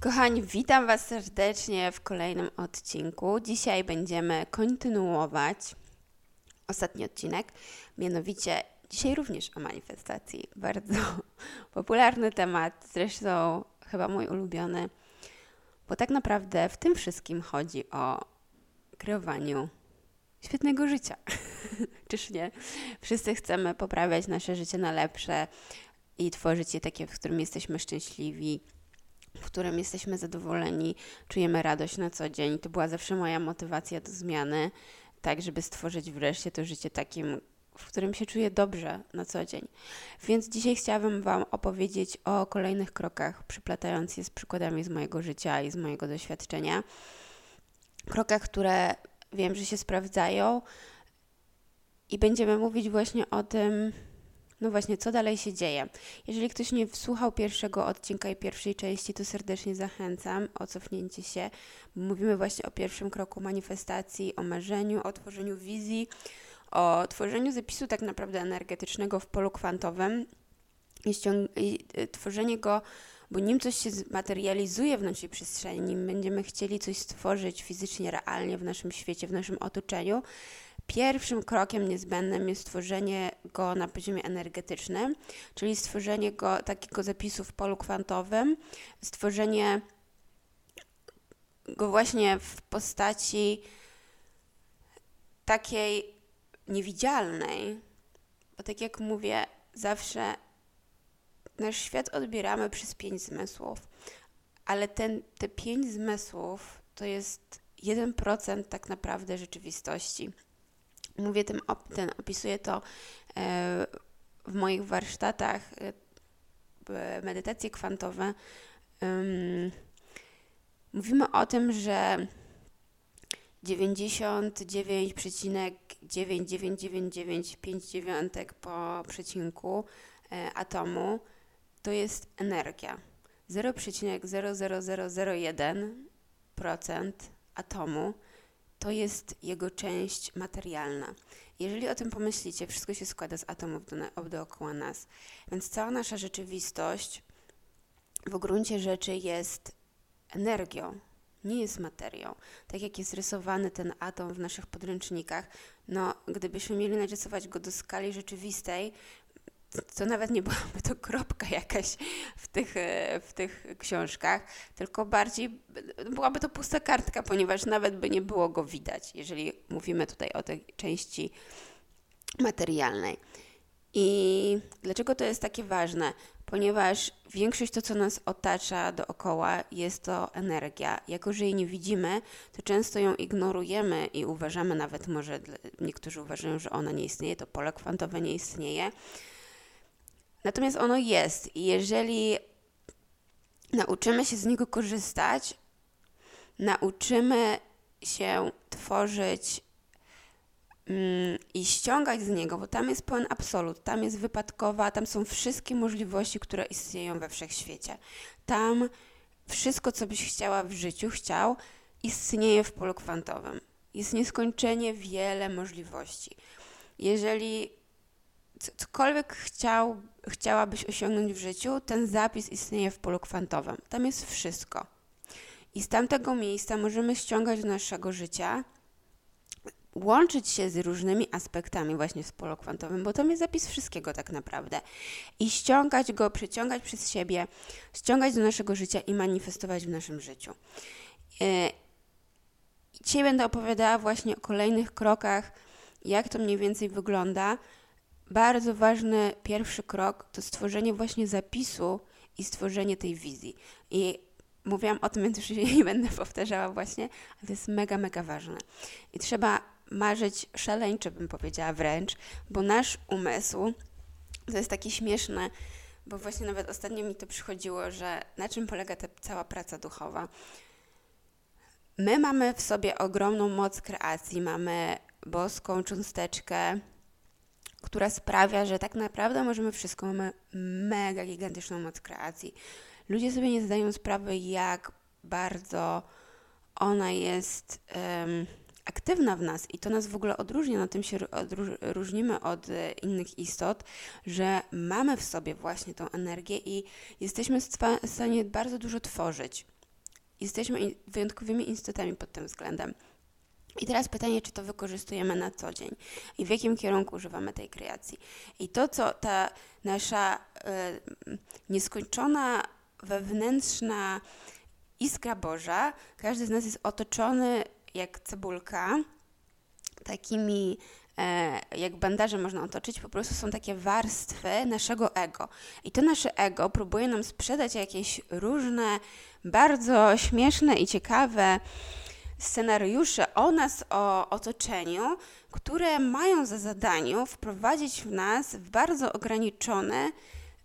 Kochani, witam Was serdecznie w kolejnym odcinku. Dzisiaj będziemy kontynuować ostatni odcinek, mianowicie dzisiaj również o manifestacji. Bardzo popularny temat, zresztą chyba mój ulubiony, bo tak naprawdę w tym wszystkim chodzi o kreowaniu świetnego życia. Czyż nie? Wszyscy chcemy poprawiać nasze życie na lepsze i tworzyć je takie, w którym jesteśmy szczęśliwi w którym jesteśmy zadowoleni, czujemy radość na co dzień. To była zawsze moja motywacja do zmiany, tak żeby stworzyć wreszcie to życie takim, w którym się czuję dobrze na co dzień. Więc dzisiaj chciałabym Wam opowiedzieć o kolejnych krokach, przyplatając je z przykładami z mojego życia i z mojego doświadczenia. Krokach, które wiem, że się sprawdzają, i będziemy mówić właśnie o tym, no właśnie, co dalej się dzieje? Jeżeli ktoś nie wsłuchał pierwszego odcinka i pierwszej części, to serdecznie zachęcam o cofnięcie się. Mówimy właśnie o pierwszym kroku manifestacji, o marzeniu, o tworzeniu wizji, o tworzeniu zapisu tak naprawdę energetycznego w polu kwantowym i, i y, tworzenie go bo nim coś się zmaterializuje w naszej przestrzeni, nim będziemy chcieli coś stworzyć fizycznie, realnie w naszym świecie, w naszym otoczeniu, Pierwszym krokiem niezbędnym jest stworzenie go na poziomie energetycznym, czyli stworzenie go takiego zapisu w polu kwantowym, stworzenie go właśnie w postaci takiej niewidzialnej, bo tak jak mówię, zawsze nasz świat odbieramy przez pięć zmysłów, ale ten, te pięć zmysłów to jest 1% tak naprawdę rzeczywistości. Mówię tym, ten, opisuję to e, w moich warsztatach e, medytacje kwantowe. Mówimy o tym, że 99,9999959 po przecinku e, atomu to jest energia. 0,00001% atomu to jest jego część materialna. Jeżeli o tym pomyślicie, wszystko się składa z atomów do, dookoła nas. Więc cała nasza rzeczywistość w gruncie rzeczy jest energią, nie jest materią. Tak jak jest rysowany ten atom w naszych podręcznikach, no gdybyśmy mieli narysować go do skali rzeczywistej, to nawet nie byłaby to kropka jakaś w tych, e, w tych książkach, tylko bardziej byłaby to pusta kartka, ponieważ nawet by nie było go widać, jeżeli mówimy tutaj o tej części materialnej. I dlaczego to jest takie ważne? Ponieważ większość to, co nas otacza dookoła, jest to energia. Jako, że jej nie widzimy, to często ją ignorujemy i uważamy, nawet może niektórzy uważają, że ona nie istnieje, to pole kwantowe nie istnieje Natomiast ono jest i jeżeli nauczymy się z niego korzystać, nauczymy się tworzyć mm, i ściągać z niego, bo tam jest pełen absolut, tam jest wypadkowa, tam są wszystkie możliwości, które istnieją we wszechświecie. Tam wszystko, co byś chciała w życiu, chciał, istnieje w polu kwantowym. Jest nieskończenie wiele możliwości. Jeżeli cokolwiek chciał, chciałabyś osiągnąć w życiu, ten zapis istnieje w polu kwantowym. Tam jest wszystko. I z tamtego miejsca możemy ściągać do naszego życia, łączyć się z różnymi aspektami właśnie z polu kwantowym, bo tam jest zapis wszystkiego tak naprawdę. I ściągać go, przyciągać przez siebie, ściągać do naszego życia i manifestować w naszym życiu. E, dzisiaj będę opowiadała właśnie o kolejnych krokach, jak to mniej więcej wygląda, bardzo ważny pierwszy krok to stworzenie właśnie zapisu i stworzenie tej wizji. I mówiłam o tym, więc już nie będę powtarzała właśnie, ale to jest mega, mega ważne. I trzeba marzyć szaleńczo, bym powiedziała wręcz, bo nasz umysł to jest takie śmieszne, bo właśnie nawet ostatnio mi to przychodziło, że na czym polega ta cała praca duchowa. my mamy w sobie ogromną moc kreacji, mamy boską cząsteczkę, która sprawia, że tak naprawdę możemy wszystko. Mamy mega gigantyczną moc kreacji. Ludzie sobie nie zdają sprawy, jak bardzo ona jest um, aktywna w nas i to nas w ogóle odróżnia, na tym się różnimy od e, innych istot, że mamy w sobie właśnie tą energię i jesteśmy w stanie bardzo dużo tworzyć. Jesteśmy wyjątkowymi istotami pod tym względem. I teraz pytanie, czy to wykorzystujemy na co dzień i w jakim kierunku używamy tej kreacji. I to, co ta nasza y, nieskończona wewnętrzna iskra Boża, każdy z nas jest otoczony jak cebulka, takimi e, jak bandaże można otoczyć, po prostu są takie warstwy naszego ego. I to nasze ego próbuje nam sprzedać jakieś różne, bardzo śmieszne i ciekawe scenariusze o nas, o otoczeniu, które mają za zadanie wprowadzić w nas w bardzo ograniczony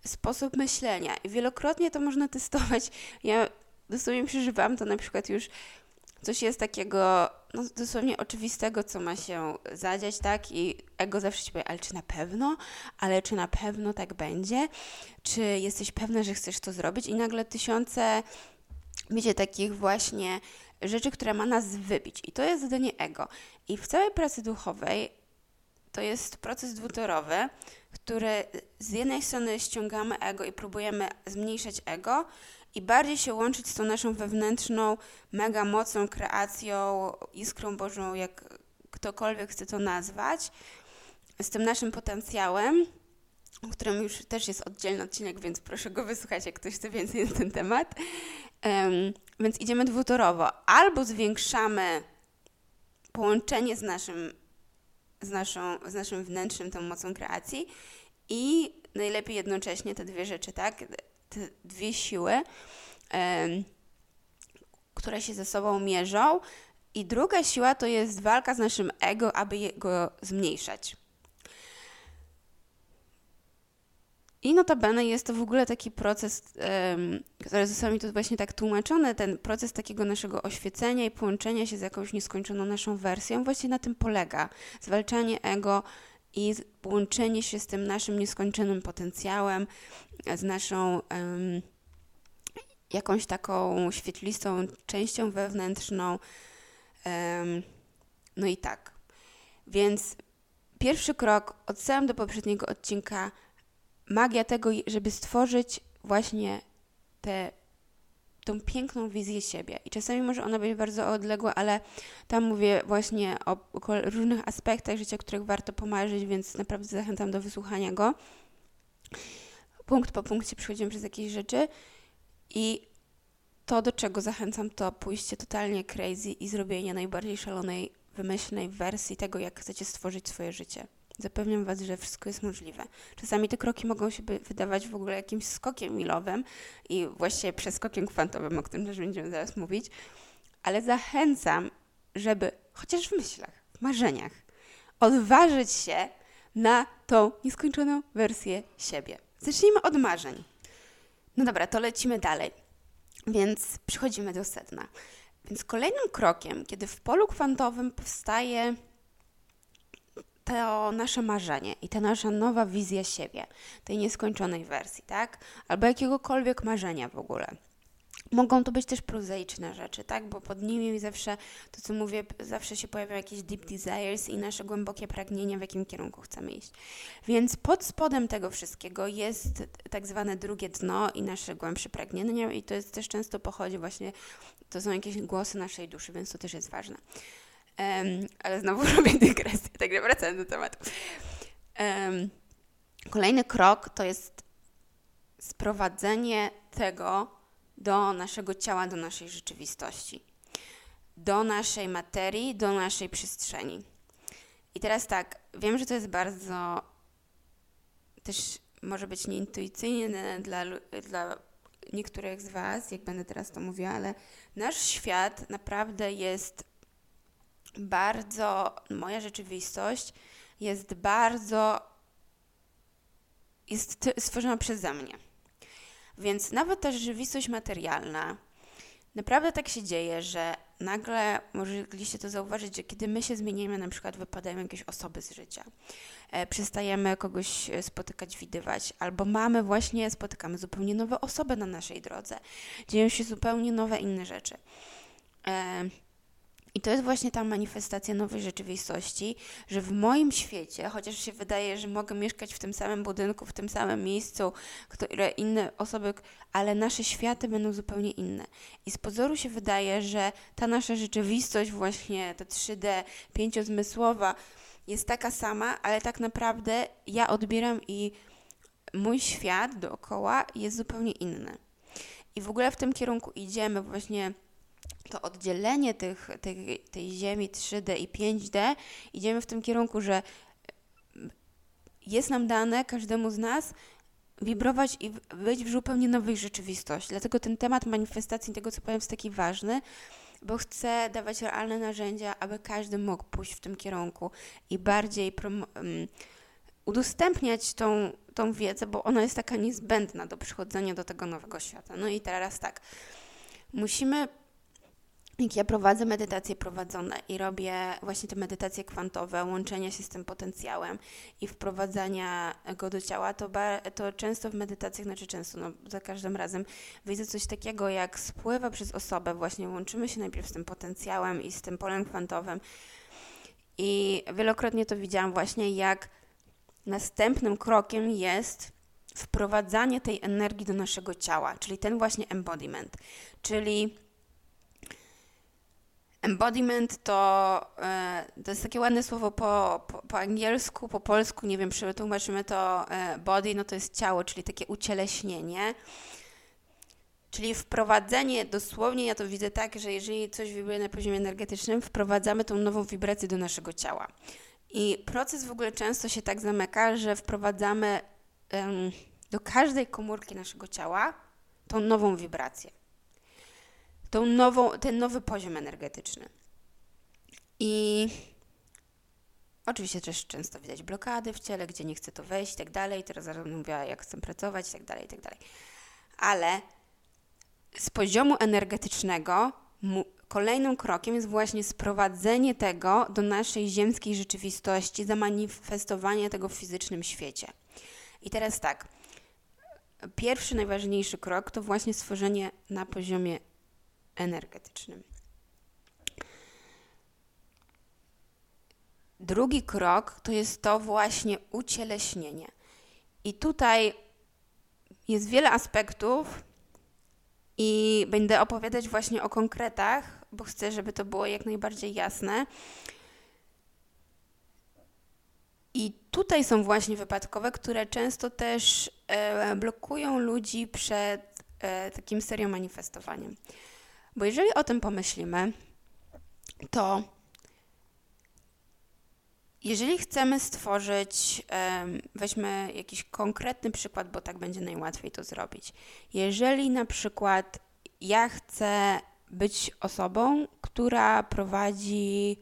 sposób myślenia. I wielokrotnie to można testować. Ja dosłownie przeżywam to na przykład już coś jest takiego no, dosłownie oczywistego, co ma się zadziać, tak? I ego zawsze ci powie, ale czy na pewno? Ale czy na pewno tak będzie? Czy jesteś pewna, że chcesz to zrobić? I nagle tysiące, wiecie, takich właśnie rzeczy, które ma nas wybić. I to jest zadanie ego. I w całej pracy duchowej to jest proces dwutorowy, który z jednej strony ściągamy ego i próbujemy zmniejszać ego, i bardziej się łączyć z tą naszą wewnętrzną, mega mocą, kreacją, iskrą Bożą, jak ktokolwiek chce to nazwać, z tym naszym potencjałem, o którym już też jest oddzielny odcinek, więc proszę go wysłuchać, jak ktoś chce więcej na ten temat. Um, więc idziemy dwutorowo. Albo zwiększamy połączenie z naszym, z, naszą, z naszym wnętrzem, tą mocą kreacji i najlepiej jednocześnie te dwie rzeczy, tak? Te dwie siły, które się ze sobą mierzą. I druga siła to jest walka z naszym ego, aby go zmniejszać. I notabene jest to w ogóle taki proces, który został mi tu właśnie tak tłumaczony, ten proces takiego naszego oświecenia i połączenia się z jakąś nieskończoną naszą wersją, właśnie na tym polega. Zwalczanie ego i połączenie się z tym naszym nieskończonym potencjałem, z naszą um, jakąś taką świetlistą częścią wewnętrzną. Um, no i tak. Więc pierwszy krok, odsyłam do poprzedniego odcinka, magia tego, żeby stworzyć właśnie tę tą piękną wizję siebie. I czasami może ona być bardzo odległa, ale tam mówię właśnie o, o różnych aspektach życia, których warto pomarzyć, więc naprawdę zachęcam do wysłuchania go. Punkt po punkcie przechodzimy przez jakieś rzeczy i to, do czego zachęcam, to pójście totalnie crazy i zrobienie najbardziej szalonej, wymyślnej wersji tego, jak chcecie stworzyć swoje życie. Zapewniam Was, że wszystko jest możliwe. Czasami te kroki mogą się wydawać w ogóle jakimś skokiem milowym i właściwie przeskokiem kwantowym, o którym też będziemy zaraz mówić, ale zachęcam, żeby chociaż w myślach, w marzeniach, odważyć się na tą nieskończoną wersję siebie. Zacznijmy od marzeń. No dobra, to lecimy dalej. Więc przechodzimy do sedna. Więc kolejnym krokiem, kiedy w polu kwantowym powstaje to nasze marzenie i ta nasza nowa wizja siebie, tej nieskończonej wersji, tak? Albo jakiegokolwiek marzenia w ogóle. Mogą to być też prozaiczne rzeczy, tak? Bo pod nimi zawsze, to co mówię, zawsze się pojawiają jakieś deep desires i nasze głębokie pragnienia, w jakim kierunku chcemy iść. Więc pod spodem tego wszystkiego jest tak zwane drugie dno i nasze głębsze pragnienia i to jest też często pochodzi właśnie, to są jakieś głosy naszej duszy, więc to też jest ważne. Um, ale znowu robię dygresję, także wracając do tematu. Um, kolejny krok to jest sprowadzenie tego do naszego ciała, do naszej rzeczywistości, do naszej materii, do naszej przestrzeni. I teraz tak, wiem, że to jest bardzo też może być nieintuicyjne dla, dla niektórych z Was, jak będę teraz to mówiła, ale nasz świat naprawdę jest bardzo, moja rzeczywistość jest bardzo, jest stworzona przeze mnie. Więc nawet ta rzeczywistość materialna, naprawdę tak się dzieje, że nagle mogliście to zauważyć, że kiedy my się zmieniamy, na przykład wypadają jakieś osoby z życia, e, przestajemy kogoś e, spotykać, widywać, albo mamy właśnie, spotykamy zupełnie nowe osoby na naszej drodze, dzieją się zupełnie nowe inne rzeczy. E, i to jest właśnie ta manifestacja nowej rzeczywistości, że w moim świecie, chociaż się wydaje, że mogę mieszkać w tym samym budynku, w tym samym miejscu, które inne osoby, ale nasze światy będą zupełnie inne. I z pozoru się wydaje, że ta nasza rzeczywistość, właśnie ta 3D, pięciozmysłowa, jest taka sama, ale tak naprawdę ja odbieram i mój świat dookoła jest zupełnie inny. I w ogóle w tym kierunku idziemy właśnie to oddzielenie tych, tej, tej Ziemi 3D i 5D, idziemy w tym kierunku, że jest nam dane każdemu z nas wibrować i być w zupełnie nowej rzeczywistości. Dlatego ten temat manifestacji, tego co powiem, jest taki ważny, bo chcę dawać realne narzędzia, aby każdy mógł pójść w tym kierunku i bardziej um, udostępniać tą, tą wiedzę, bo ona jest taka niezbędna do przychodzenia do tego nowego świata. No i teraz tak, musimy jak ja prowadzę medytacje prowadzone i robię właśnie te medytacje kwantowe, łączenia się z tym potencjałem i wprowadzania go do ciała, to, to często w medytacjach, znaczy często, no, za każdym razem widzę coś takiego, jak spływa przez osobę, właśnie łączymy się najpierw z tym potencjałem i z tym polem kwantowym. I wielokrotnie to widziałam właśnie, jak następnym krokiem jest wprowadzanie tej energii do naszego ciała, czyli ten właśnie embodiment, czyli Embodiment to, e, to jest takie ładne słowo po, po, po, angielsku, po polsku, nie wiem, przetłumaczymy to e, body, no to jest ciało, czyli takie ucieleśnienie. Czyli wprowadzenie, dosłownie ja to widzę tak, że jeżeli coś wibruje na poziomie energetycznym, wprowadzamy tą nową wibrację do naszego ciała. I proces w ogóle często się tak zamyka, że wprowadzamy um, do każdej komórki naszego ciała tą nową wibrację tą nową, ten nowy poziom energetyczny. I oczywiście też często widać blokady w ciele, gdzie nie chce to wejść i tak dalej. Teraz zaraz mówiła, jak chcę pracować i tak dalej, i tak dalej. Ale z poziomu energetycznego kolejnym krokiem jest właśnie sprowadzenie tego do naszej ziemskiej rzeczywistości, zamanifestowanie tego w fizycznym świecie. I teraz tak. Pierwszy, najważniejszy krok to właśnie stworzenie na poziomie energetycznym. Drugi krok to jest to właśnie ucieleśnienie. I tutaj jest wiele aspektów, i będę opowiadać właśnie o konkretach, bo chcę, żeby to było jak najbardziej jasne. I tutaj są właśnie wypadkowe, które często też e, blokują ludzi przed e, takim serią manifestowaniem. Bo jeżeli o tym pomyślimy, to jeżeli chcemy stworzyć, weźmy jakiś konkretny przykład, bo tak będzie najłatwiej to zrobić. Jeżeli na przykład ja chcę być osobą, która prowadzi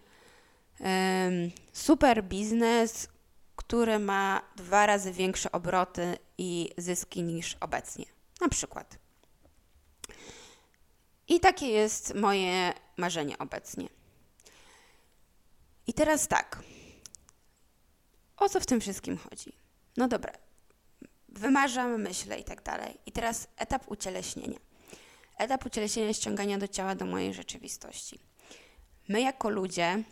super biznes, który ma dwa razy większe obroty i zyski niż obecnie. Na przykład. I takie jest moje marzenie obecnie. I teraz tak. O co w tym wszystkim chodzi? No dobra. Wymarzam, myślę i tak dalej. I teraz etap ucieleśnienia. Etap ucieleśnienia ściągania do ciała, do mojej rzeczywistości. My jako ludzie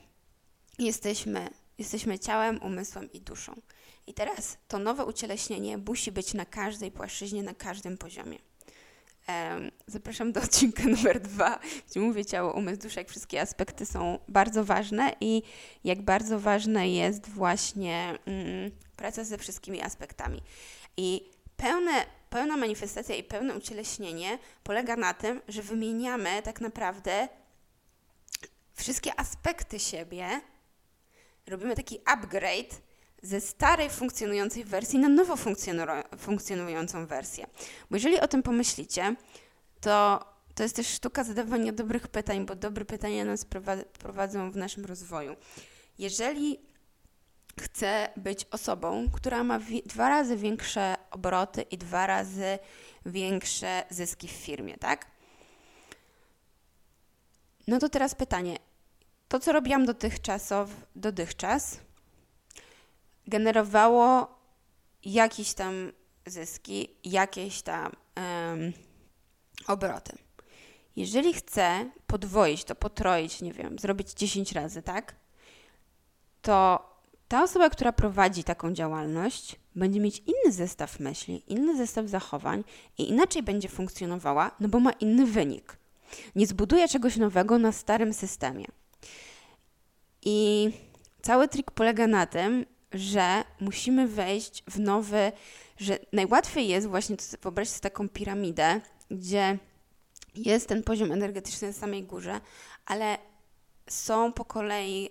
jesteśmy, jesteśmy ciałem, umysłem i duszą. I teraz to nowe ucieleśnienie musi być na każdej płaszczyźnie, na każdym poziomie. Zapraszam do odcinka numer dwa, gdzie mówię ciało, umysł, dusza, jak wszystkie aspekty są bardzo ważne i jak bardzo ważne jest właśnie mm, praca ze wszystkimi aspektami. I pełne, pełna manifestacja i pełne ucieleśnienie polega na tym, że wymieniamy tak naprawdę wszystkie aspekty siebie, robimy taki upgrade ze starej funkcjonującej wersji na nowo funkcjonującą wersję. Bo jeżeli o tym pomyślicie, to to jest też sztuka zadawania dobrych pytań, bo dobre pytania nas prowadzą w naszym rozwoju. Jeżeli chcę być osobą, która ma dwa razy większe obroty i dwa razy większe zyski w firmie, tak? No to teraz pytanie. To, co robiłam dotychczasow, dotychczas, generowało jakieś tam zyski, jakieś tam um, obroty. Jeżeli chcę podwoić to, potroić, nie wiem, zrobić 10 razy, tak? To ta osoba, która prowadzi taką działalność, będzie mieć inny zestaw myśli, inny zestaw zachowań i inaczej będzie funkcjonowała, no bo ma inny wynik. Nie zbuduje czegoś nowego na starym systemie. I cały trik polega na tym, że musimy wejść w nowy, że najłatwiej jest właśnie wyobrazić sobie taką piramidę, gdzie jest ten poziom energetyczny na samej górze, ale są po kolei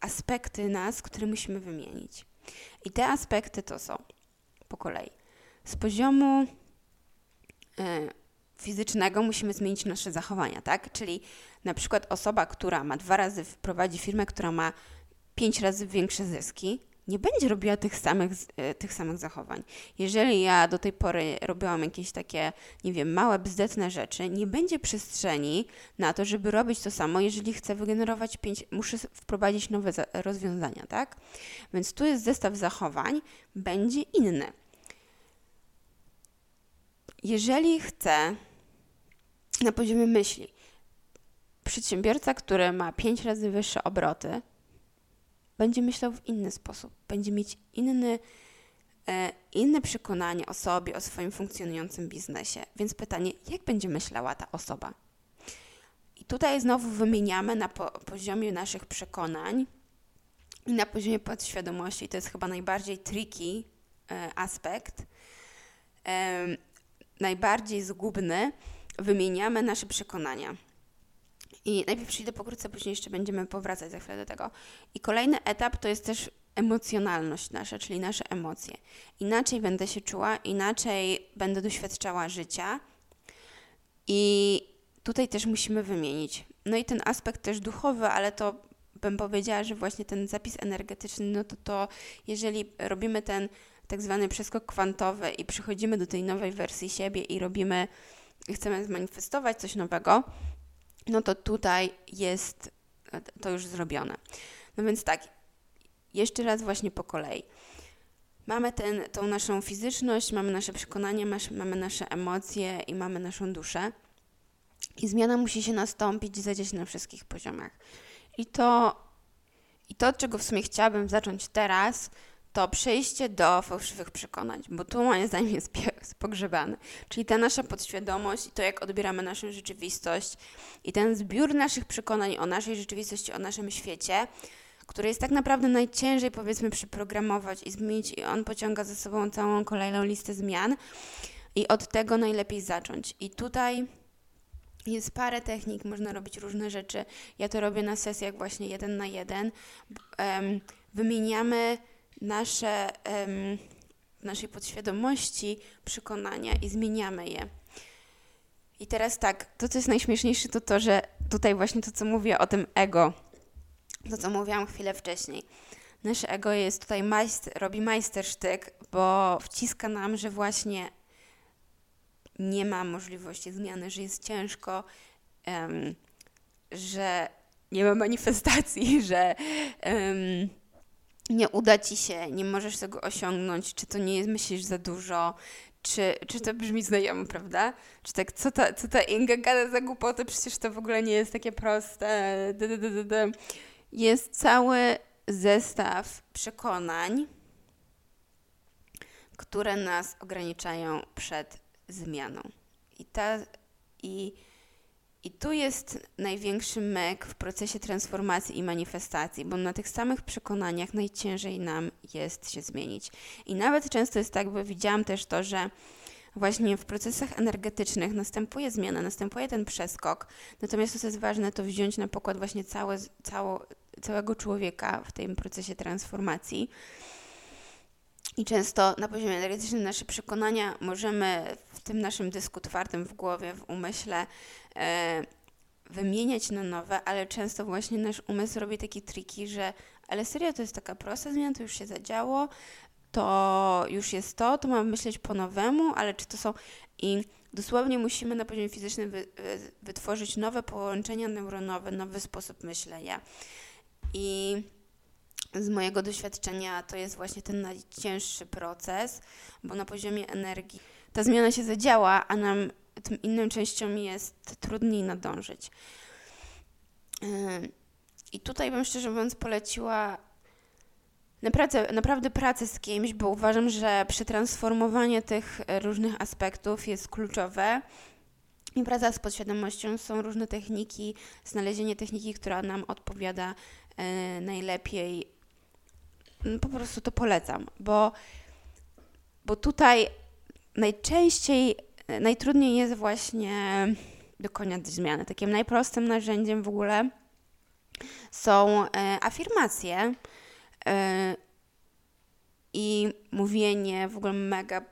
aspekty nas, które musimy wymienić. I te aspekty to są po kolei. Z poziomu y, fizycznego musimy zmienić nasze zachowania, tak? Czyli na przykład osoba, która ma dwa razy, prowadzi firmę, która ma pięć razy większe zyski, nie będzie robiła tych samych, e, tych samych zachowań. Jeżeli ja do tej pory robiłam jakieś takie, nie wiem, małe, bzdetne rzeczy, nie będzie przestrzeni na to, żeby robić to samo, jeżeli chcę wygenerować pięć, muszę wprowadzić nowe rozwiązania, tak? Więc tu jest zestaw zachowań, będzie inny. Jeżeli chcę na poziomie myśli, przedsiębiorca, który ma pięć razy wyższe obroty, będzie myślał w inny sposób, będzie mieć inny, e, inne przekonanie o sobie, o swoim funkcjonującym biznesie. Więc pytanie, jak będzie myślała ta osoba? I tutaj znowu wymieniamy na po, poziomie naszych przekonań i na poziomie podświadomości. To jest chyba najbardziej tricky e, aspekt, e, najbardziej zgubny. Wymieniamy nasze przekonania. I najpierw przyjdę pokrótce, później jeszcze będziemy powracać za chwilę do tego. I kolejny etap to jest też emocjonalność nasza, czyli nasze emocje. Inaczej będę się czuła, inaczej będę doświadczała życia. I tutaj też musimy wymienić. No i ten aspekt też duchowy, ale to bym powiedziała, że właśnie ten zapis energetyczny, no to to, jeżeli robimy ten tak zwany przeskok kwantowy i przychodzimy do tej nowej wersji siebie i robimy, chcemy zmanifestować coś nowego, no to tutaj jest to już zrobione. No więc tak, jeszcze raz właśnie po kolei. Mamy ten, tą naszą fizyczność, mamy nasze przekonania, mamy nasze emocje i mamy naszą duszę. I zmiana musi się nastąpić i zadziać na wszystkich poziomach. I to, I to, od czego w sumie chciałabym zacząć teraz, to przejście do fałszywych przekonań, bo tu moim zdaniem jest pogrzebane. Czyli ta nasza podświadomość i to, jak odbieramy naszą rzeczywistość i ten zbiór naszych przekonań o naszej rzeczywistości, o naszym świecie, który jest tak naprawdę najciężej, powiedzmy, przyprogramować i zmienić, i on pociąga za sobą całą kolejną listę zmian. I od tego najlepiej zacząć. I tutaj jest parę technik, można robić różne rzeczy. Ja to robię na sesjach właśnie jeden na jeden. Wymieniamy nasze, um, naszej podświadomości przekonania i zmieniamy je. I teraz tak, to co jest najśmieszniejsze to to, że tutaj właśnie to co mówię o tym ego, to co mówiłam chwilę wcześniej. Nasze ego jest tutaj majster, robi majstersztyk, bo wciska nam, że właśnie nie ma możliwości zmiany, że jest ciężko, um, że nie ma manifestacji, że um, nie uda ci się, nie możesz tego osiągnąć, czy to nie jest, myślisz za dużo, czy, czy to brzmi znajomo, prawda? Czy tak, co ta, co ta Inga gada za głupoty, przecież to w ogóle nie jest takie proste. Jest cały zestaw przekonań, które nas ograniczają przed zmianą. I ta, i i tu jest największy myk w procesie transformacji i manifestacji, bo na tych samych przekonaniach najciężej nam jest się zmienić. I nawet często jest tak, bo widziałam też to, że właśnie w procesach energetycznych następuje zmiana, następuje ten przeskok. Natomiast to, co jest ważne, to wziąć na pokład właśnie całe, cało, całego człowieka w tym procesie transformacji. I często na poziomie energetycznym nasze przekonania możemy w tym naszym dysku twardym w głowie, w umyśle e, wymieniać na nowe, ale często właśnie nasz umysł robi takie triki, że ale serio to jest taka prosta zmiana, to już się zadziało, to już jest to, to mamy myśleć po nowemu, ale czy to są... I dosłownie musimy na poziomie fizycznym wy, wytworzyć nowe połączenia neuronowe, nowy sposób myślenia. I z mojego doświadczenia to jest właśnie ten najcięższy proces, bo na poziomie energii ta zmiana się zadziała, a nam tym innym częściom jest trudniej nadążyć. I tutaj bym szczerze mówiąc poleciła naprawdę, naprawdę pracę z kimś, bo uważam, że przetransformowanie tych różnych aspektów jest kluczowe. I praca z podświadomością są różne techniki, znalezienie techniki, która nam odpowiada e, najlepiej. No, po prostu to polecam, bo, bo tutaj najczęściej, najtrudniej jest właśnie dokonać zmiany. Takim najprostszym narzędziem w ogóle są e, afirmacje e, i mówienie, w ogóle mega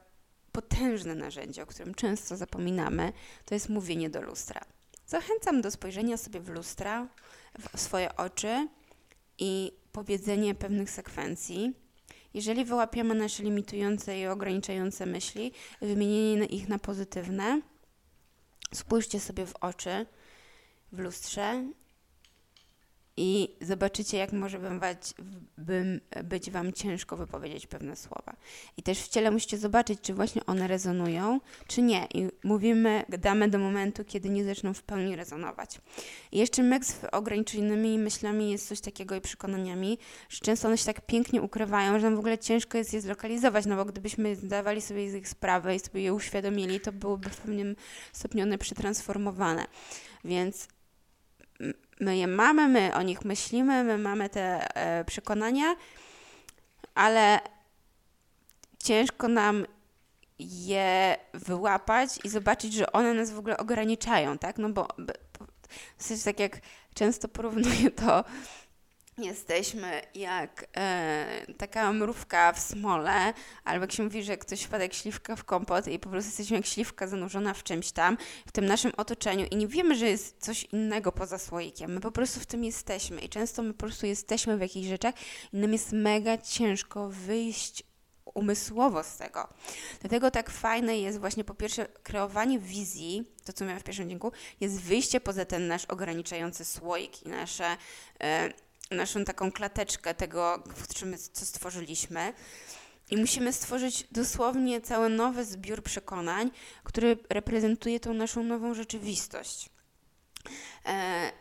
potężne narzędzie, o którym często zapominamy, to jest mówienie do lustra. Zachęcam do spojrzenia sobie w lustra, w swoje oczy i powiedzenie pewnych sekwencji. Jeżeli wyłapiemy nasze limitujące i ograniczające myśli, wymienienie ich na pozytywne, spójrzcie sobie w oczy w lustrze i zobaczycie, jak może bym, być Wam ciężko wypowiedzieć pewne słowa. I też w ciele musicie zobaczyć, czy właśnie one rezonują, czy nie. I mówimy, damy do momentu, kiedy nie zaczną w pełni rezonować. I jeszcze myk z ograniczonymi myślami jest coś takiego i przekonaniami, że często one się tak pięknie ukrywają, że nam w ogóle ciężko jest je zlokalizować, no bo gdybyśmy zdawali sobie z ich sprawę i sobie je uświadomili, to byłoby w pewnym stopniu one przetransformowane. Więc my je mamy, my o nich myślimy, my mamy te e, przekonania, ale ciężko nam je wyłapać i zobaczyć, że one nas w ogóle ograniczają, tak? No bo, to jest tak jak często porównuję to jesteśmy jak e, taka mrówka w smole, albo jak się mówi, że ktoś wpada jak śliwka w kompot i po prostu jesteśmy jak śliwka zanurzona w czymś tam, w tym naszym otoczeniu i nie wiemy, że jest coś innego poza słoikiem. My po prostu w tym jesteśmy i często my po prostu jesteśmy w jakichś rzeczach i nam jest mega ciężko wyjść umysłowo z tego. Dlatego tak fajne jest właśnie po pierwsze kreowanie wizji, to co miałam w pierwszym dźwięku, jest wyjście poza ten nasz ograniczający słoik i nasze... E, naszą taką klateczkę tego, czym co stworzyliśmy. I musimy stworzyć dosłownie cały nowy zbiór przekonań, który reprezentuje tą naszą nową rzeczywistość. E,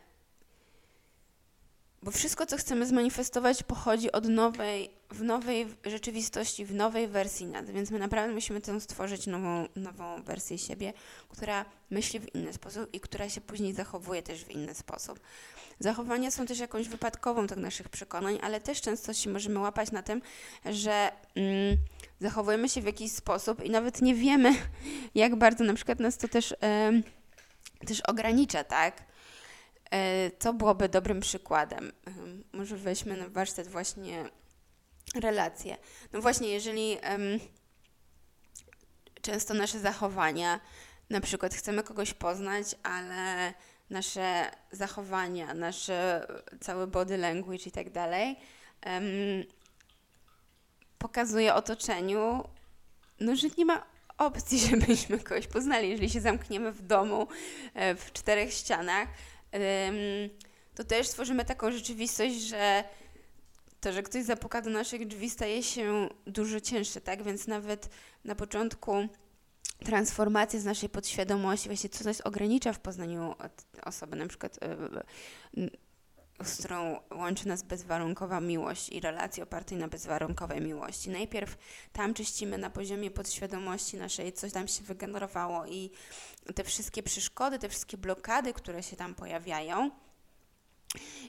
bo wszystko, co chcemy zmanifestować, pochodzi od nowej, w nowej rzeczywistości, w nowej wersji nas. Więc my naprawdę musimy tę stworzyć nową, nową wersję siebie, która myśli w inny sposób i która się później zachowuje też w inny sposób. Zachowania są też jakąś wypadkową tych naszych przekonań, ale też często się możemy łapać na tym, że mm, zachowujemy się w jakiś sposób i nawet nie wiemy, jak bardzo na przykład nas to też, też ogranicza, tak? E, co byłoby dobrym przykładem? Może weźmy na warsztat właśnie relacje. No właśnie, jeżeli często nasze zachowania, na przykład chcemy kogoś poznać, ale nasze zachowania, nasze cały body language i tak dalej pokazuje otoczeniu, no, że nie ma opcji, żebyśmy kogoś poznali. Jeżeli się zamkniemy w domu, e, w czterech ścianach, to też tworzymy taką rzeczywistość, że to, że ktoś zapuka do naszych drzwi, staje się dużo cięższe, tak? Więc nawet na początku transformacji z naszej podświadomości, właśnie co nas ogranicza w poznaniu osoby, na przykład e, z którą łączy nas bezwarunkowa miłość i relacje oparte na bezwarunkowej miłości. Najpierw tam czyścimy na poziomie podświadomości naszej, coś tam się wygenerowało i te wszystkie przeszkody, te wszystkie blokady, które się tam pojawiają.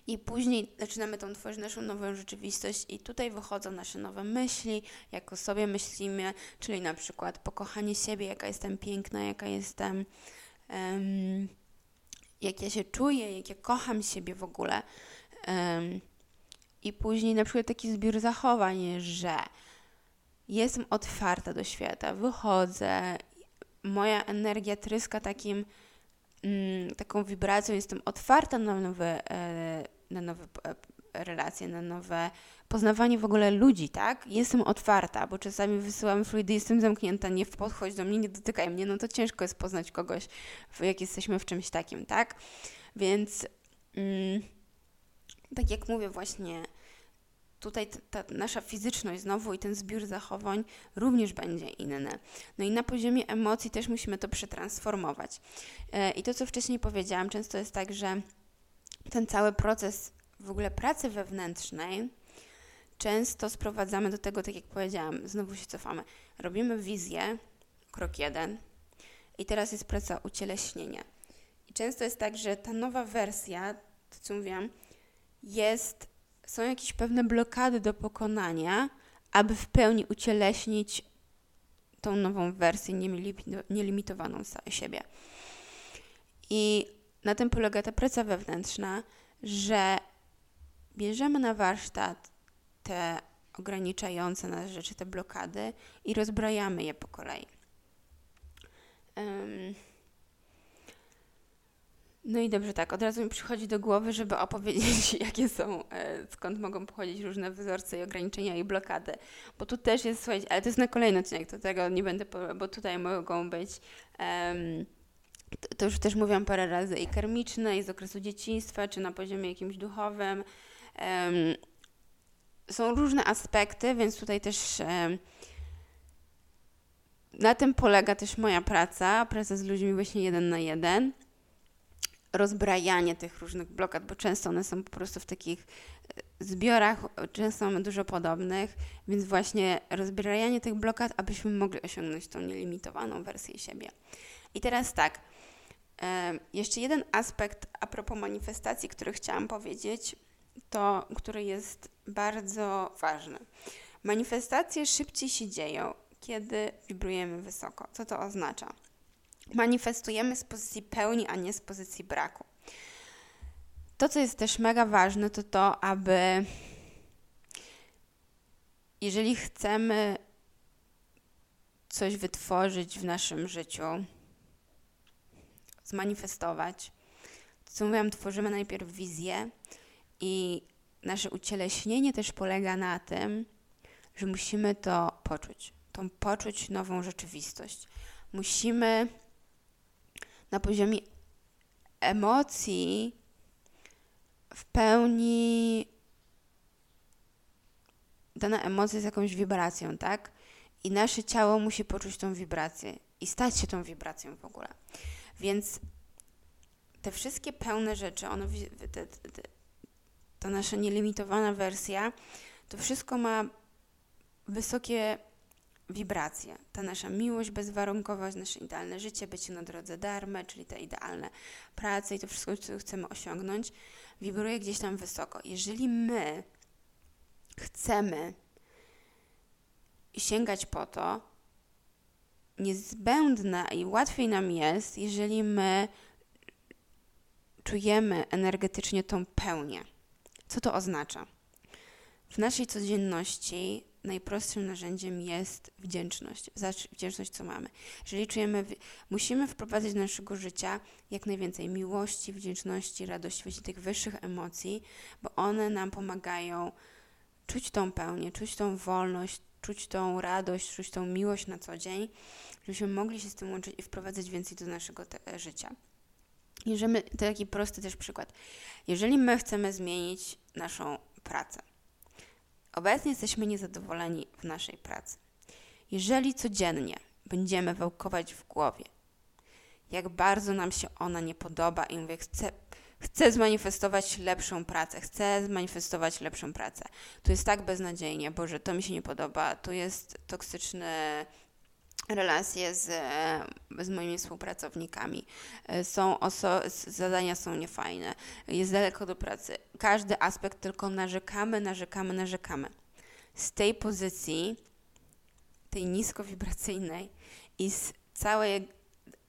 I później zaczynamy tą tworzyć naszą nową rzeczywistość, i tutaj wychodzą nasze nowe myśli, jak o sobie myślimy, czyli na przykład pokochanie siebie, jaka jestem piękna, jaka jestem. Um, jak ja się czuję, jak ja kocham siebie w ogóle. Um, I później na przykład taki zbiór zachowań, że jestem otwarta do świata, wychodzę, moja energia tryska takim, mm, taką wibracją, jestem otwarta na nowe, e, na nowe e, relacje, na nowe poznawanie w ogóle ludzi, tak? Jestem otwarta, bo czasami wysyłam fluidy, jestem zamknięta, nie podchodź do mnie, nie dotykaj mnie, no to ciężko jest poznać kogoś, jak jesteśmy w czymś takim, tak? Więc mm, tak jak mówię właśnie, tutaj ta, ta nasza fizyczność znowu i ten zbiór zachowań również będzie inny. No i na poziomie emocji też musimy to przetransformować. E, I to, co wcześniej powiedziałam, często jest tak, że ten cały proces w ogóle pracy wewnętrznej często sprowadzamy do tego, tak jak powiedziałam, znowu się cofamy. Robimy wizję, krok jeden, i teraz jest praca ucieleśnienia. I często jest tak, że ta nowa wersja, to co mówiłam, jest, są jakieś pewne blokady do pokonania, aby w pełni ucieleśnić tą nową wersję nielimitowaną siebie. I na tym polega ta praca wewnętrzna, że bierzemy na warsztat te ograniczające nas rzeczy, te blokady i rozbrajamy je po kolei. Um, no i dobrze, tak, od razu mi przychodzi do głowy, żeby opowiedzieć, jakie są, e, skąd mogą pochodzić różne wzorce i ograniczenia i blokady. Bo tu też jest, słuchajcie, ale to jest na kolejny odcinek, to tego nie będę, bo tutaj mogą być, um, to, to, już też mówiłam parę razy, i karmiczne, i z okresu dzieciństwa, czy na poziomie jakimś duchowym. Są różne aspekty, więc tutaj też na tym polega też moja praca, praca z ludźmi właśnie jeden na jeden rozbrajanie tych różnych blokad, bo często one są po prostu w takich e, zbiorach, często mamy dużo podobnych, więc właśnie rozbrajanie tych blokad, abyśmy mogli osiągnąć tą nielimitowaną wersję siebie. I teraz tak, jeszcze jeden aspekt a propos manifestacji, który chciałam powiedzieć, to który jest bardzo ważny. Manifestacje szybciej się dzieją, kiedy wibrujemy wysoko. Co to oznacza? manifestujemy z pozycji pełni, a nie z pozycji braku. To, co jest też mega ważne, to to, aby jeżeli chcemy coś wytworzyć w naszym życiu, zmanifestować, to co mówiłam, tworzymy najpierw wizję i nasze ucieleśnienie też polega na tym, że musimy to poczuć, tą poczuć nową rzeczywistość. Musimy na poziomie emocji w pełni dana emocja jest jakąś wibracją, tak? I nasze ciało musi poczuć tą wibrację i stać się tą wibracją w ogóle. Więc te wszystkie pełne rzeczy, one, te, te, ta nasza nielimitowana wersja, to wszystko ma wysokie wibracje. Ta nasza miłość bezwarunkowa, nasze idealne życie, bycie na drodze darmy, czyli te idealne prace i to wszystko, co chcemy osiągnąć, wibruje gdzieś tam wysoko. Jeżeli my chcemy sięgać po to, niezbędne i łatwiej nam jest, jeżeli my czujemy energetycznie tą pełnię. Co to oznacza? W naszej codzienności najprostszym narzędziem jest wdzięczność. Wdzięczność, co mamy. Jeżeli czujemy, musimy wprowadzać do naszego życia jak najwięcej miłości, wdzięczności, radości, właśnie tych wyższych emocji, bo one nam pomagają czuć tą pełnię, czuć tą wolność, czuć tą radość, czuć tą miłość na co dzień, żebyśmy mogli się z tym łączyć i wprowadzać więcej do naszego życia. Jeżeli, to taki prosty też przykład. Jeżeli my chcemy zmienić naszą pracę, Obecnie jesteśmy niezadowoleni w naszej pracy. Jeżeli codziennie będziemy wałkować w głowie, jak bardzo nam się ona nie podoba i mówię, chcę, chcę zmanifestować lepszą pracę, chcę zmanifestować lepszą pracę. Tu jest tak beznadziejnie, Boże, to mi się nie podoba, tu jest toksyczny relacje z, z moimi współpracownikami. Są oso- zadania są niefajne, jest daleko do pracy. Każdy aspekt tylko narzekamy, narzekamy, narzekamy. Z tej pozycji, tej niskowibracyjnej i z całej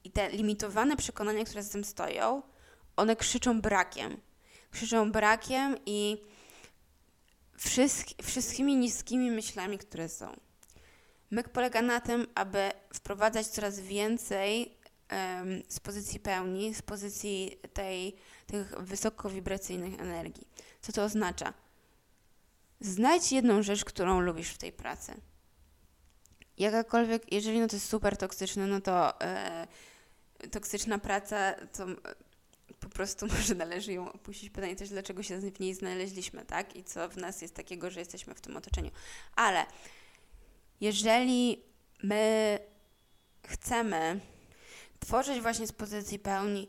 i te limitowane przekonania, które z tym stoją, one krzyczą brakiem. Krzyczą brakiem i wszystk- wszystkimi niskimi myślami, które są. Myk polega na tym, aby wprowadzać coraz więcej um, z pozycji pełni, z pozycji tej, tych wysokowibracyjnych energii. Co to oznacza? znajdź jedną rzecz, którą lubisz w tej pracy. Jakakolwiek, jeżeli no to jest super toksyczne, no to e, toksyczna praca, to po prostu może należy ją opuścić. Pytanie też, dlaczego się w niej znaleźliśmy, tak? I co w nas jest takiego, że jesteśmy w tym otoczeniu. Ale jeżeli my chcemy tworzyć właśnie z pozycji pełni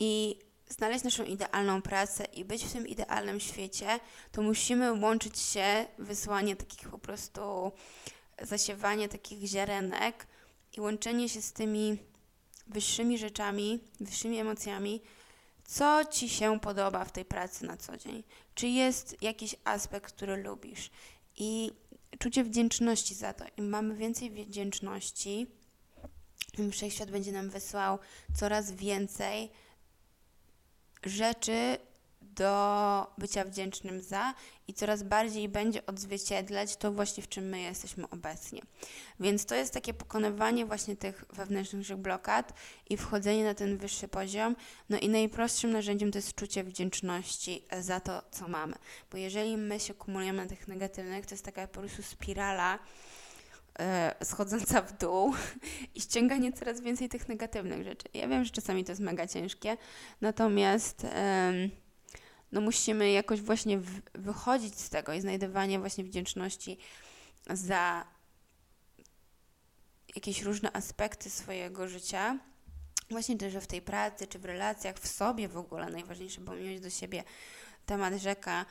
i znaleźć naszą idealną pracę i być w tym idealnym świecie, to musimy łączyć się, wysłanie takich po prostu, zasiewanie takich ziarenek i łączenie się z tymi wyższymi rzeczami, wyższymi emocjami, co Ci się podoba w tej pracy na co dzień. Czy jest jakiś aspekt, który lubisz. I czucie wdzięczności za to. Im mamy więcej wdzięczności, im wszechświat będzie nam wysłał coraz więcej rzeczy do bycia wdzięcznym za i coraz bardziej będzie odzwierciedlać to właśnie, w czym my jesteśmy obecnie. Więc to jest takie pokonywanie właśnie tych wewnętrznych blokad i wchodzenie na ten wyższy poziom. No i najprostszym narzędziem to jest czucie wdzięczności za to, co mamy. Bo jeżeli my się kumulujemy na tych negatywnych, to jest taka po prostu spirala, e, schodząca w dół i ściąganie coraz więcej tych negatywnych rzeczy. Ja wiem, że czasami to jest mega ciężkie, natomiast no musimy jakoś właśnie wychodzić z tego i znajdowanie właśnie wdzięczności za jakieś różne aspekty swojego życia, właśnie też w tej pracy, czy w relacjach, w sobie w ogóle, najważniejsze, bo mieć do siebie temat rzeka,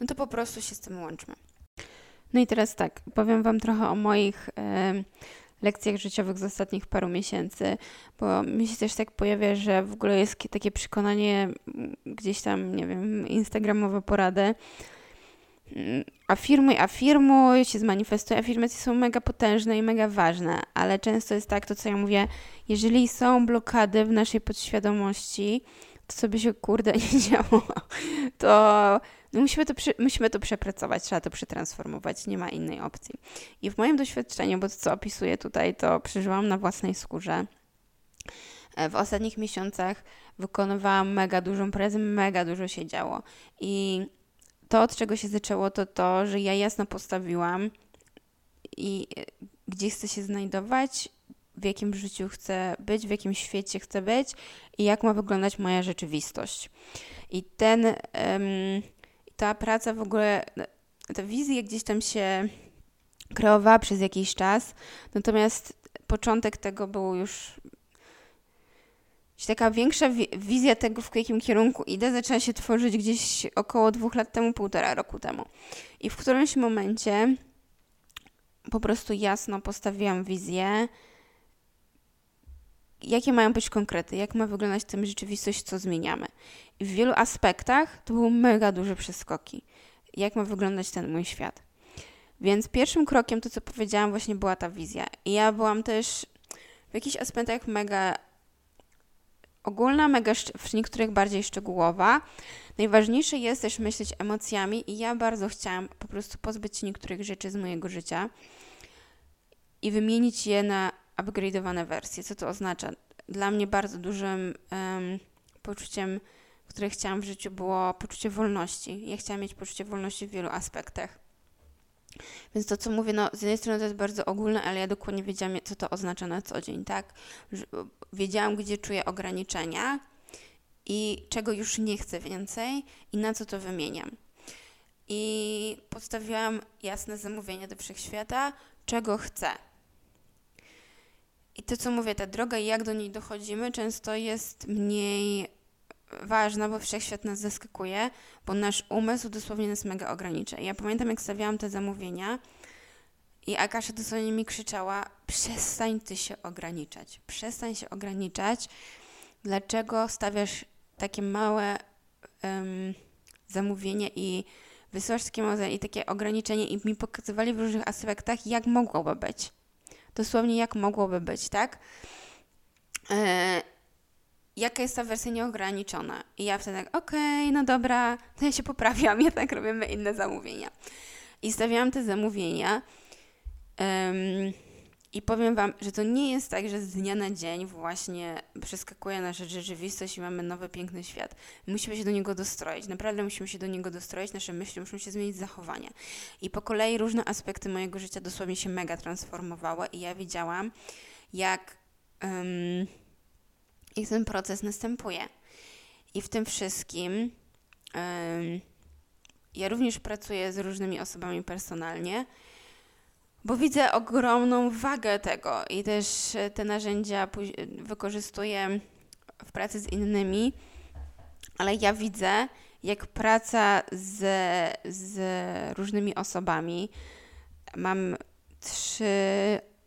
no to po prostu się z tym łączmy. No i teraz tak, powiem Wam trochę o moich lekcjach życiowych z ostatnich paru miesięcy, bo mi się też tak pojawia, że w ogóle jest takie przekonanie gdzieś tam, nie wiem, instagramowe porady, mm, afirmuj, afirmuj, się zmanifestuj. Afirmacje są mega potężne i mega ważne, ale często jest tak, to co ja mówię, jeżeli są blokady w naszej podświadomości, to sobie się kurde nie działo, to no musimy, to musimy to przepracować, trzeba to przetransformować, nie ma innej opcji. I w moim doświadczeniu, bo to co opisuję tutaj, to przeżyłam na własnej skórze. E, w ostatnich miesiącach wykonywałam mega dużą pracę, mega dużo się działo. I to, od czego się zaczęło, to to, że ja jasno postawiłam i e, gdzie chcę się znajdować, w jakim życiu chcę być, w jakim świecie chcę być i jak ma wyglądać moja rzeczywistość. I ten, ta praca w ogóle, ta wizja gdzieś tam się kreowała przez jakiś czas, natomiast początek tego był już taka większa wizja tego, w jakim kierunku idę, zaczęła się tworzyć gdzieś około dwóch lat temu, półtora roku temu. I w którymś momencie po prostu jasno postawiłam wizję, jakie mają być konkrety, jak ma wyglądać ta rzeczywistość, co zmieniamy. I w wielu aspektach to były mega duże przeskoki, jak ma wyglądać ten mój świat. Więc pierwszym krokiem, to co powiedziałam, właśnie była ta wizja. I ja byłam też w jakichś aspektach mega ogólna, mega w niektórych bardziej szczegółowa. Najważniejsze jest też myśleć emocjami i ja bardzo chciałam po prostu pozbyć się niektórych rzeczy z mojego życia i wymienić je na upgrade'owane wersje. Co to oznacza? Dla mnie bardzo dużym um, poczuciem, które chciałam w życiu, było poczucie wolności. Ja chciałam mieć poczucie wolności w wielu aspektach. Więc to, co mówię, no, z jednej strony to jest bardzo ogólne, ale ja dokładnie wiedziałam, co to oznacza na co dzień, tak? Wiedziałam, gdzie czuję ograniczenia i czego już nie chcę więcej i na co to wymieniam. I postawiłam jasne zamówienie do wszechświata, czego chcę. I to, co mówię, ta droga i jak do niej dochodzimy, często jest mniej ważna, bo wszechświat nas zaskakuje, bo nasz umysł dosłownie nas mega ogranicza. Ja pamiętam, jak stawiałam te zamówienia i Akasza dosłownie mi krzyczała: przestań ty się ograniczać, przestań się ograniczać. Dlaczego stawiasz takie małe um, zamówienie i wysyłasz takie małe i takie ograniczenie i mi pokazywali w różnych aspektach, jak mogłoby być dosłownie jak mogłoby być, tak? E, jaka jest ta wersja nieograniczona? I ja wtedy tak, okej, okay, no dobra, to ja się poprawiam, jednak robimy inne zamówienia. I stawiałam te zamówienia. Um, I powiem Wam, że to nie jest tak, że z dnia na dzień właśnie przeskakuje nasza rzeczywistość i mamy nowy, piękny świat. Musimy się do niego dostroić. Naprawdę musimy się do niego dostroić. Nasze myśli muszą się zmienić, zachowania. I po kolei różne aspekty mojego życia dosłownie się mega transformowały i ja widziałam, jak, um, jak ten proces następuje. I w tym wszystkim um, ja również pracuję z różnymi osobami personalnie bo widzę ogromną wagę tego i też e, te narzędzia wykorzystuję w pracy z innymi, ale ja widzę, jak praca z, z różnymi osobami. Mam trzy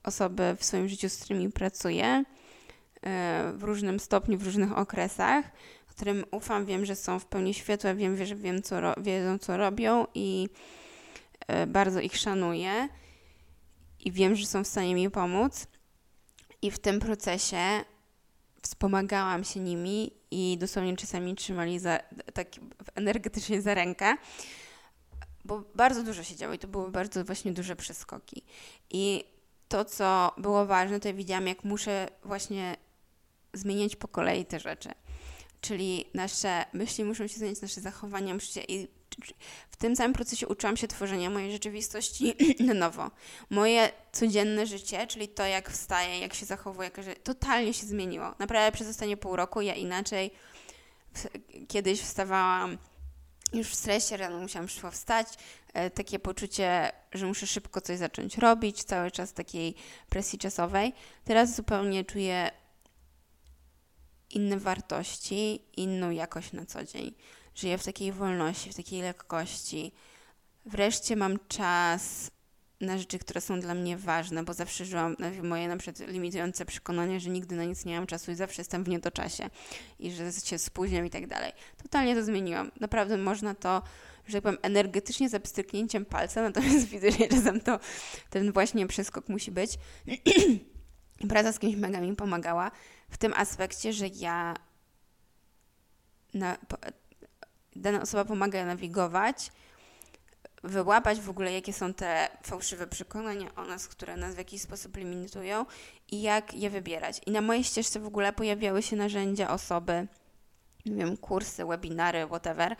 osoby w swoim życiu, z którymi pracuję e, w różnym stopniu, w różnych okresach, którym ufam, wiem, że są w pełni światła, wiem, że wiem, co wiedzą, co robią i e, bardzo ich szanuję i wiem, że są w stanie mi pomóc. I w tym procesie wspomagałam się nimi i dosłownie czasami trzymali za, tak energetycznie za rękę, bo bardzo dużo się działo i to były bardzo właśnie duże przeskoki. I to, co było ważne, to ja widziałam, jak muszę właśnie zmieniać po kolei te rzeczy. Czyli nasze myśli muszą się zmieniać, nasze zachowania muszą się... I w tym całym procesie uczyłam się tworzenia mojej rzeczywistości na nowo. Moje codzienne życie, czyli to, jak wstaję, jak się zachowuję, totalnie się zmieniło. Naprawdę przez ostatnie pół roku ja inaczej kiedyś wstawałam już w stresie, rano musiałam szybko wstać, e, takie poczucie, że muszę szybko coś zacząć robić, cały czas takiej presji czasowej. Teraz zupełnie czuję inne wartości, inną jakość na co dzień. Żyję w takiej wolności, w takiej lekkości. Wreszcie mam czas na rzeczy, które są dla mnie ważne, bo zawsze żyłam moje na przykład limitujące przekonania, że nigdy na nic nie mam czasu i zawsze jestem w niedoczasie i że się spóźniam i tak dalej. Totalnie to zmieniłam. Naprawdę można to, że tak powiem, energetycznie za pstryknięciem palca, natomiast widzę, że czasem to ten właśnie przeskok musi być. Praca z kimś mega mi pomagała w tym aspekcie, że ja na, dana osoba pomaga nawigować, wyłapać w ogóle, jakie są te fałszywe przekonania o nas, które nas w jakiś sposób limitują i jak je wybierać. I na mojej ścieżce w ogóle pojawiały się narzędzia, osoby, nie wiem, kursy, webinary, whatever,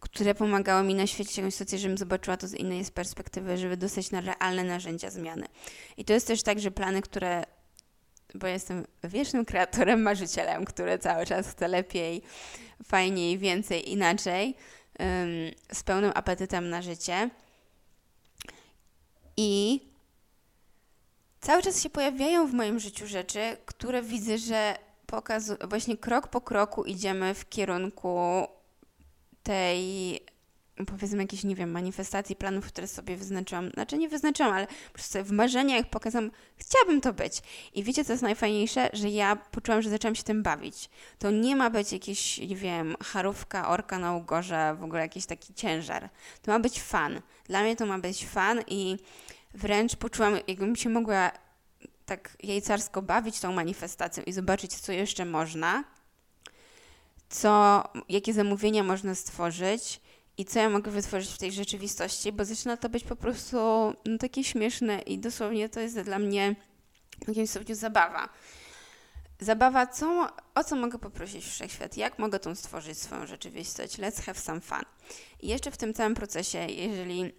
które pomagały mi naświetlić jakąś sytuację, żebym zobaczyła to z innej perspektywy, żeby dostać na realne narzędzia zmiany. I to jest też tak, że plany, które bo jestem wiecznym kreatorem, marzycielem, który cały czas chce lepiej, fajniej, więcej, inaczej, z pełnym apetytem na życie. I cały czas się pojawiają w moim życiu rzeczy, które widzę, że pokazują, właśnie krok po kroku idziemy w kierunku tej powiedzmy jakieś, nie wiem, manifestacji, planów, które sobie wyznaczyłam, znaczy nie wyznaczyłam, ale po prostu sobie w marzeniach pokazam, chciałabym to być. I wiecie, co jest najfajniejsze? Że ja poczułam, że zaczęłam się tym bawić. To nie ma być jakieś, nie wiem, charówka, orka na ugorze, w ogóle jakiś taki ciężar. To ma być fan. Dla mnie to ma być fan i wręcz poczułam, jakbym się mogła tak jajcarsko bawić tą manifestacją i zobaczyć, co jeszcze można, co, jakie zamówienia można stworzyć, i co ja mogę wytworzyć w tej rzeczywistości, bo zaczyna to być po prostu no, takie śmieszne i dosłownie to jest dla mnie w jakimś stopniu zabawa. Zabawa, co, o co mogę poprosić wszechświat, jak mogę tą stworzyć swoją rzeczywistość, let's have some fun. I jeszcze w tym całym procesie, jeżeli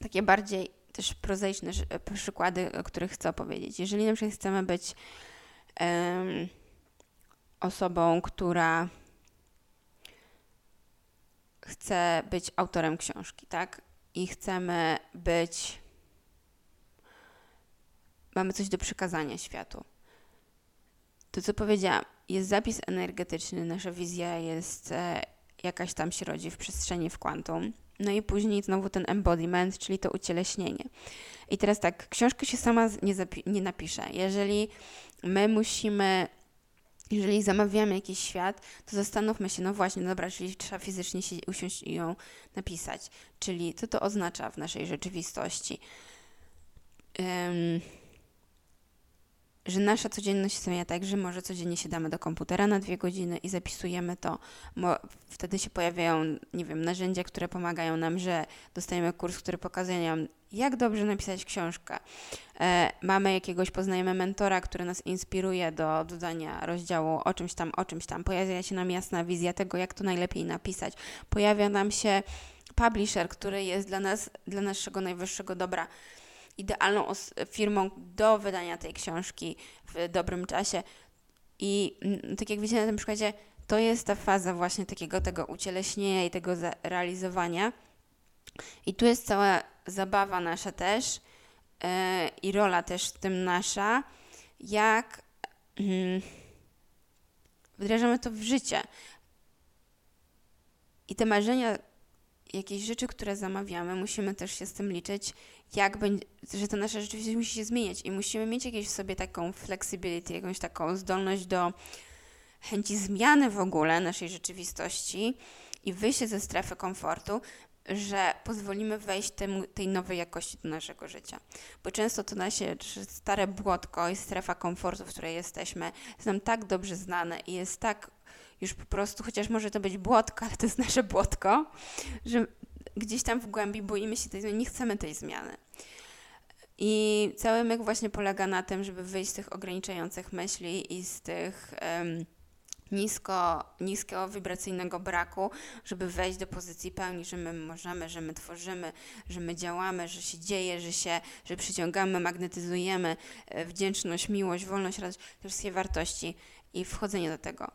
takie bardziej też prozaiczne przykłady, o których chcę opowiedzieć, jeżeli na przykład chcemy być um, osobą, która chce być autorem książki, tak? I chcemy być. Mamy coś do przekazania światu. To, co powiedziałam, jest zapis energetyczny, nasza wizja jest e, jakaś tam się rodzi w przestrzeni w kwantum. No i później znowu ten embodiment, czyli to ucieleśnienie. I teraz tak, książka się sama nie, nie napisze. Jeżeli my musimy jeżeli zamawiamy jakiś świat, to zastanówmy się, no właśnie, no dobra, czyli trzeba fizycznie się usiąść i ją napisać. Czyli co to oznacza w naszej rzeczywistości? Um, że nasza codzienność zmienia tak, że może codziennie siadamy do komputera na dwie godziny i zapisujemy to. Wtedy się pojawiają, nie wiem, narzędzia, które pomagają nam, że dostajemy kurs, który pokazuje nam, jak dobrze napisać książkę. E, mamy jakiegoś, poznajemy mentora, który nas inspiruje do dodania rozdziału o czymś tam, o czymś tam. Pojawia się nam jasna wizja tego, jak to najlepiej napisać. Pojawia nam się publisher, który jest dla nas, dla naszego najwyższego dobra idealną firmą do wydania tej książki w dobrym czasie. I mm, tak jak widzicie na tym przykładzie, to jest ta faza właśnie takiego tego ucieleśnienia i tego realizowania. I tu jest cała zabawa nasza też yy, i rola też w tym nasza, jak yy, wdrażamy to w życie. I te marzenia, jakieś rzeczy, które zamawiamy, musimy też się z tym liczyć, jak będzie, że to nasza rzeczywistość musi się zmieniać i musimy mieć jakieś w sobie taką flexibility, jakąś taką zdolność do chęci zmiany w ogóle naszej rzeczywistości i wyjście ze strefy komfortu, że pozwolimy wejść temu, tej nowej jakości do naszego życia. Bo często to nasze stare błotko i strefa komfortu, w której jesteśmy, jest nam tak dobrze znane i jest tak już po prostu, chociaż może to być błotko, ale to jest nasze błotko, że gdzieś tam w głębi boimy się tej zmiany, nie chcemy tej zmiany. I cały myk właśnie polega na tym, żeby wyjść z tych ograniczających myśli i z tych um, nisko, niskiego wibracyjnego braku, żeby wejść do pozycji pełni, że my możemy, że my tworzymy, że my działamy, że się dzieje, że się, że przyciągamy, magnetyzujemy e, wdzięczność, miłość, wolność, radość, te wszystkie wartości i wchodzenie do tego.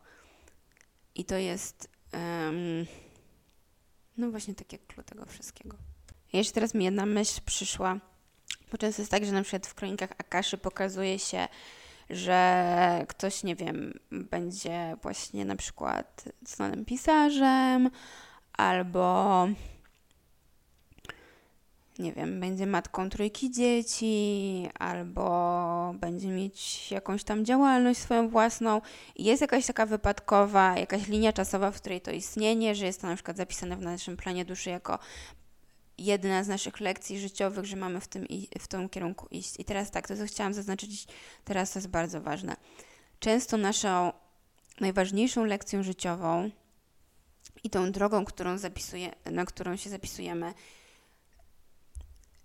I to jest um, no właśnie takie klucz tego wszystkiego. Jeszcze teraz mi jedna myśl przyszła, bo często jest tak, że na przykład w kronikach Akaszy pokazuje się, że ktoś, nie wiem, będzie właśnie na przykład znanym pisarzem albo nie wiem, będzie matką trójki dzieci, albo będzie mieć jakąś tam działalność swoją własną. Jest jakaś taka wypadkowa, jakaś linia czasowa, w której to istnienie, że jest to na przykład zapisane w naszym planie duszy jako jedna z naszych lekcji życiowych, że mamy w tym, w tym kierunku iść. I teraz tak, to co chciałam zaznaczyć, teraz to jest bardzo ważne. Często naszą najważniejszą lekcją życiową i tą drogą, którą zapisuje, na którą się zapisujemy,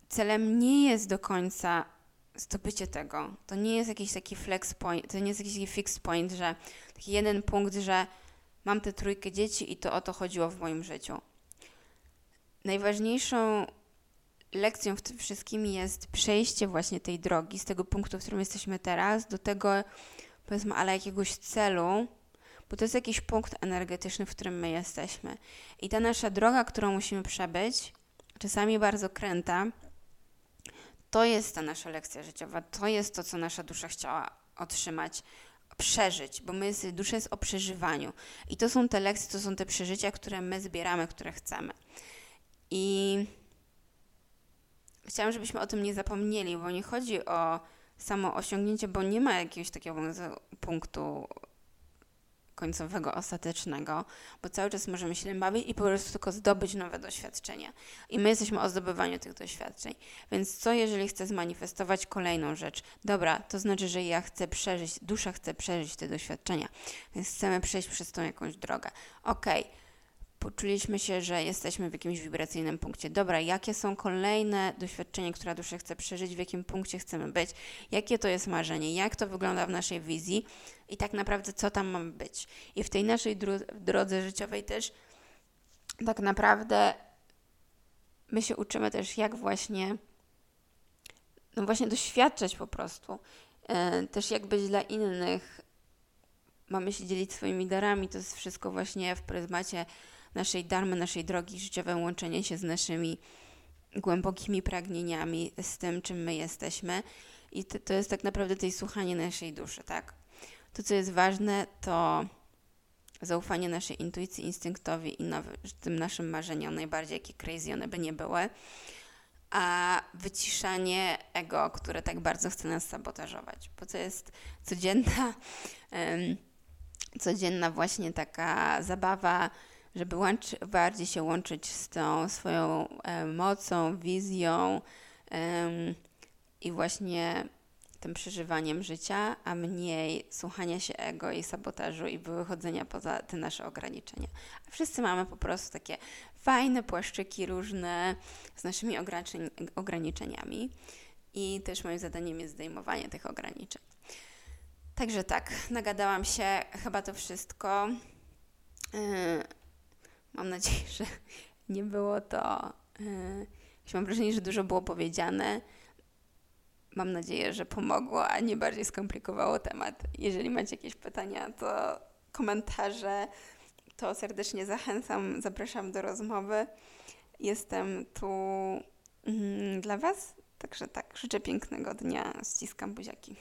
celem nie jest do końca zdobycie tego. To nie jest jakiś taki flex point, to nie jest jakiś taki fixed point, że taki jeden punkt, że mam tę trójkę dzieci i to o to chodziło w moim życiu. Najważniejszą lekcją w tym wszystkim jest przejście właśnie tej drogi z tego punktu, w którym jesteśmy teraz, do tego, powiedzmy, ale jakiegoś celu, bo to jest jakiś punkt energetyczny, w którym my jesteśmy. I ta nasza droga, którą musimy przebyć, czasami bardzo kręta, to jest ta nasza lekcja życiowa, to jest to, co nasza dusza chciała otrzymać, przeżyć, bo my, dusza jest o przeżywaniu. I to są te lekcje, to są te przeżycia, które my zbieramy, które chcemy. I chciałam, żebyśmy o tym nie zapomnieli, bo nie chodzi o samo osiągnięcie, bo nie ma jakiegoś takiego punktu końcowego, ostatecznego, bo cały czas możemy się tym bawić i po prostu tylko zdobyć nowe doświadczenia. I my jesteśmy o zdobywaniu tych doświadczeń. Więc co, jeżeli chcę zmanifestować kolejną rzecz? Dobra, to znaczy, że ja chcę przeżyć, dusza chce przeżyć te doświadczenia, więc chcemy przejść przez tą jakąś drogę. Okej. Okay poczuliśmy się, że jesteśmy w jakimś wibracyjnym punkcie. Dobra, jakie są kolejne doświadczenia, które dusza chce przeżyć, w jakim punkcie chcemy być, jakie to jest marzenie, jak to wygląda w naszej wizji i tak naprawdę co tam mamy być. I w tej naszej drodze życiowej też tak naprawdę my się uczymy też, jak właśnie, no właśnie doświadczać po prostu. E, też jak być dla innych. Mamy się dzielić swoimi darami, to jest wszystko właśnie w pryzmacie naszej darmy, naszej drogi życiowej, łączenie się z naszymi głębokimi pragnieniami, z tym, czym my jesteśmy. I to, to jest tak naprawdę tej słuchanie naszej duszy, tak? To, co jest ważne, to zaufanie naszej intuicji, instynktowi i nowy, tym naszym marzeniom, najbardziej jakie crazy one by nie były, a wyciszanie ego, które tak bardzo chce nas sabotażować, bo to jest codzienna, um, codzienna właśnie taka zabawa żeby łączy, bardziej się łączyć z tą swoją e, mocą, wizją i właśnie tym przeżywaniem życia, a mniej słuchania się ego i sabotażu i wychodzenia poza te nasze ograniczenia. Wszyscy mamy po prostu takie fajne płaszczyki różne z naszymi ograniczeniami i też moim zadaniem jest zdejmowanie tych ograniczeń. Także tak, nagadałam się, chyba to wszystko. Yy, mam nadzieję, że nie było to. Yy, mam wrażenie, że dużo było powiedziane. Mam nadzieję, że pomogło, a nie bardziej skomplikowało temat. Jeżeli macie jakieś pytania, to komentarze, to serdecznie zachęcam, zapraszam do rozmowy. Jestem tu mm, dla Was. Także tak, życzę pięknego dnia, ściskam buziaki.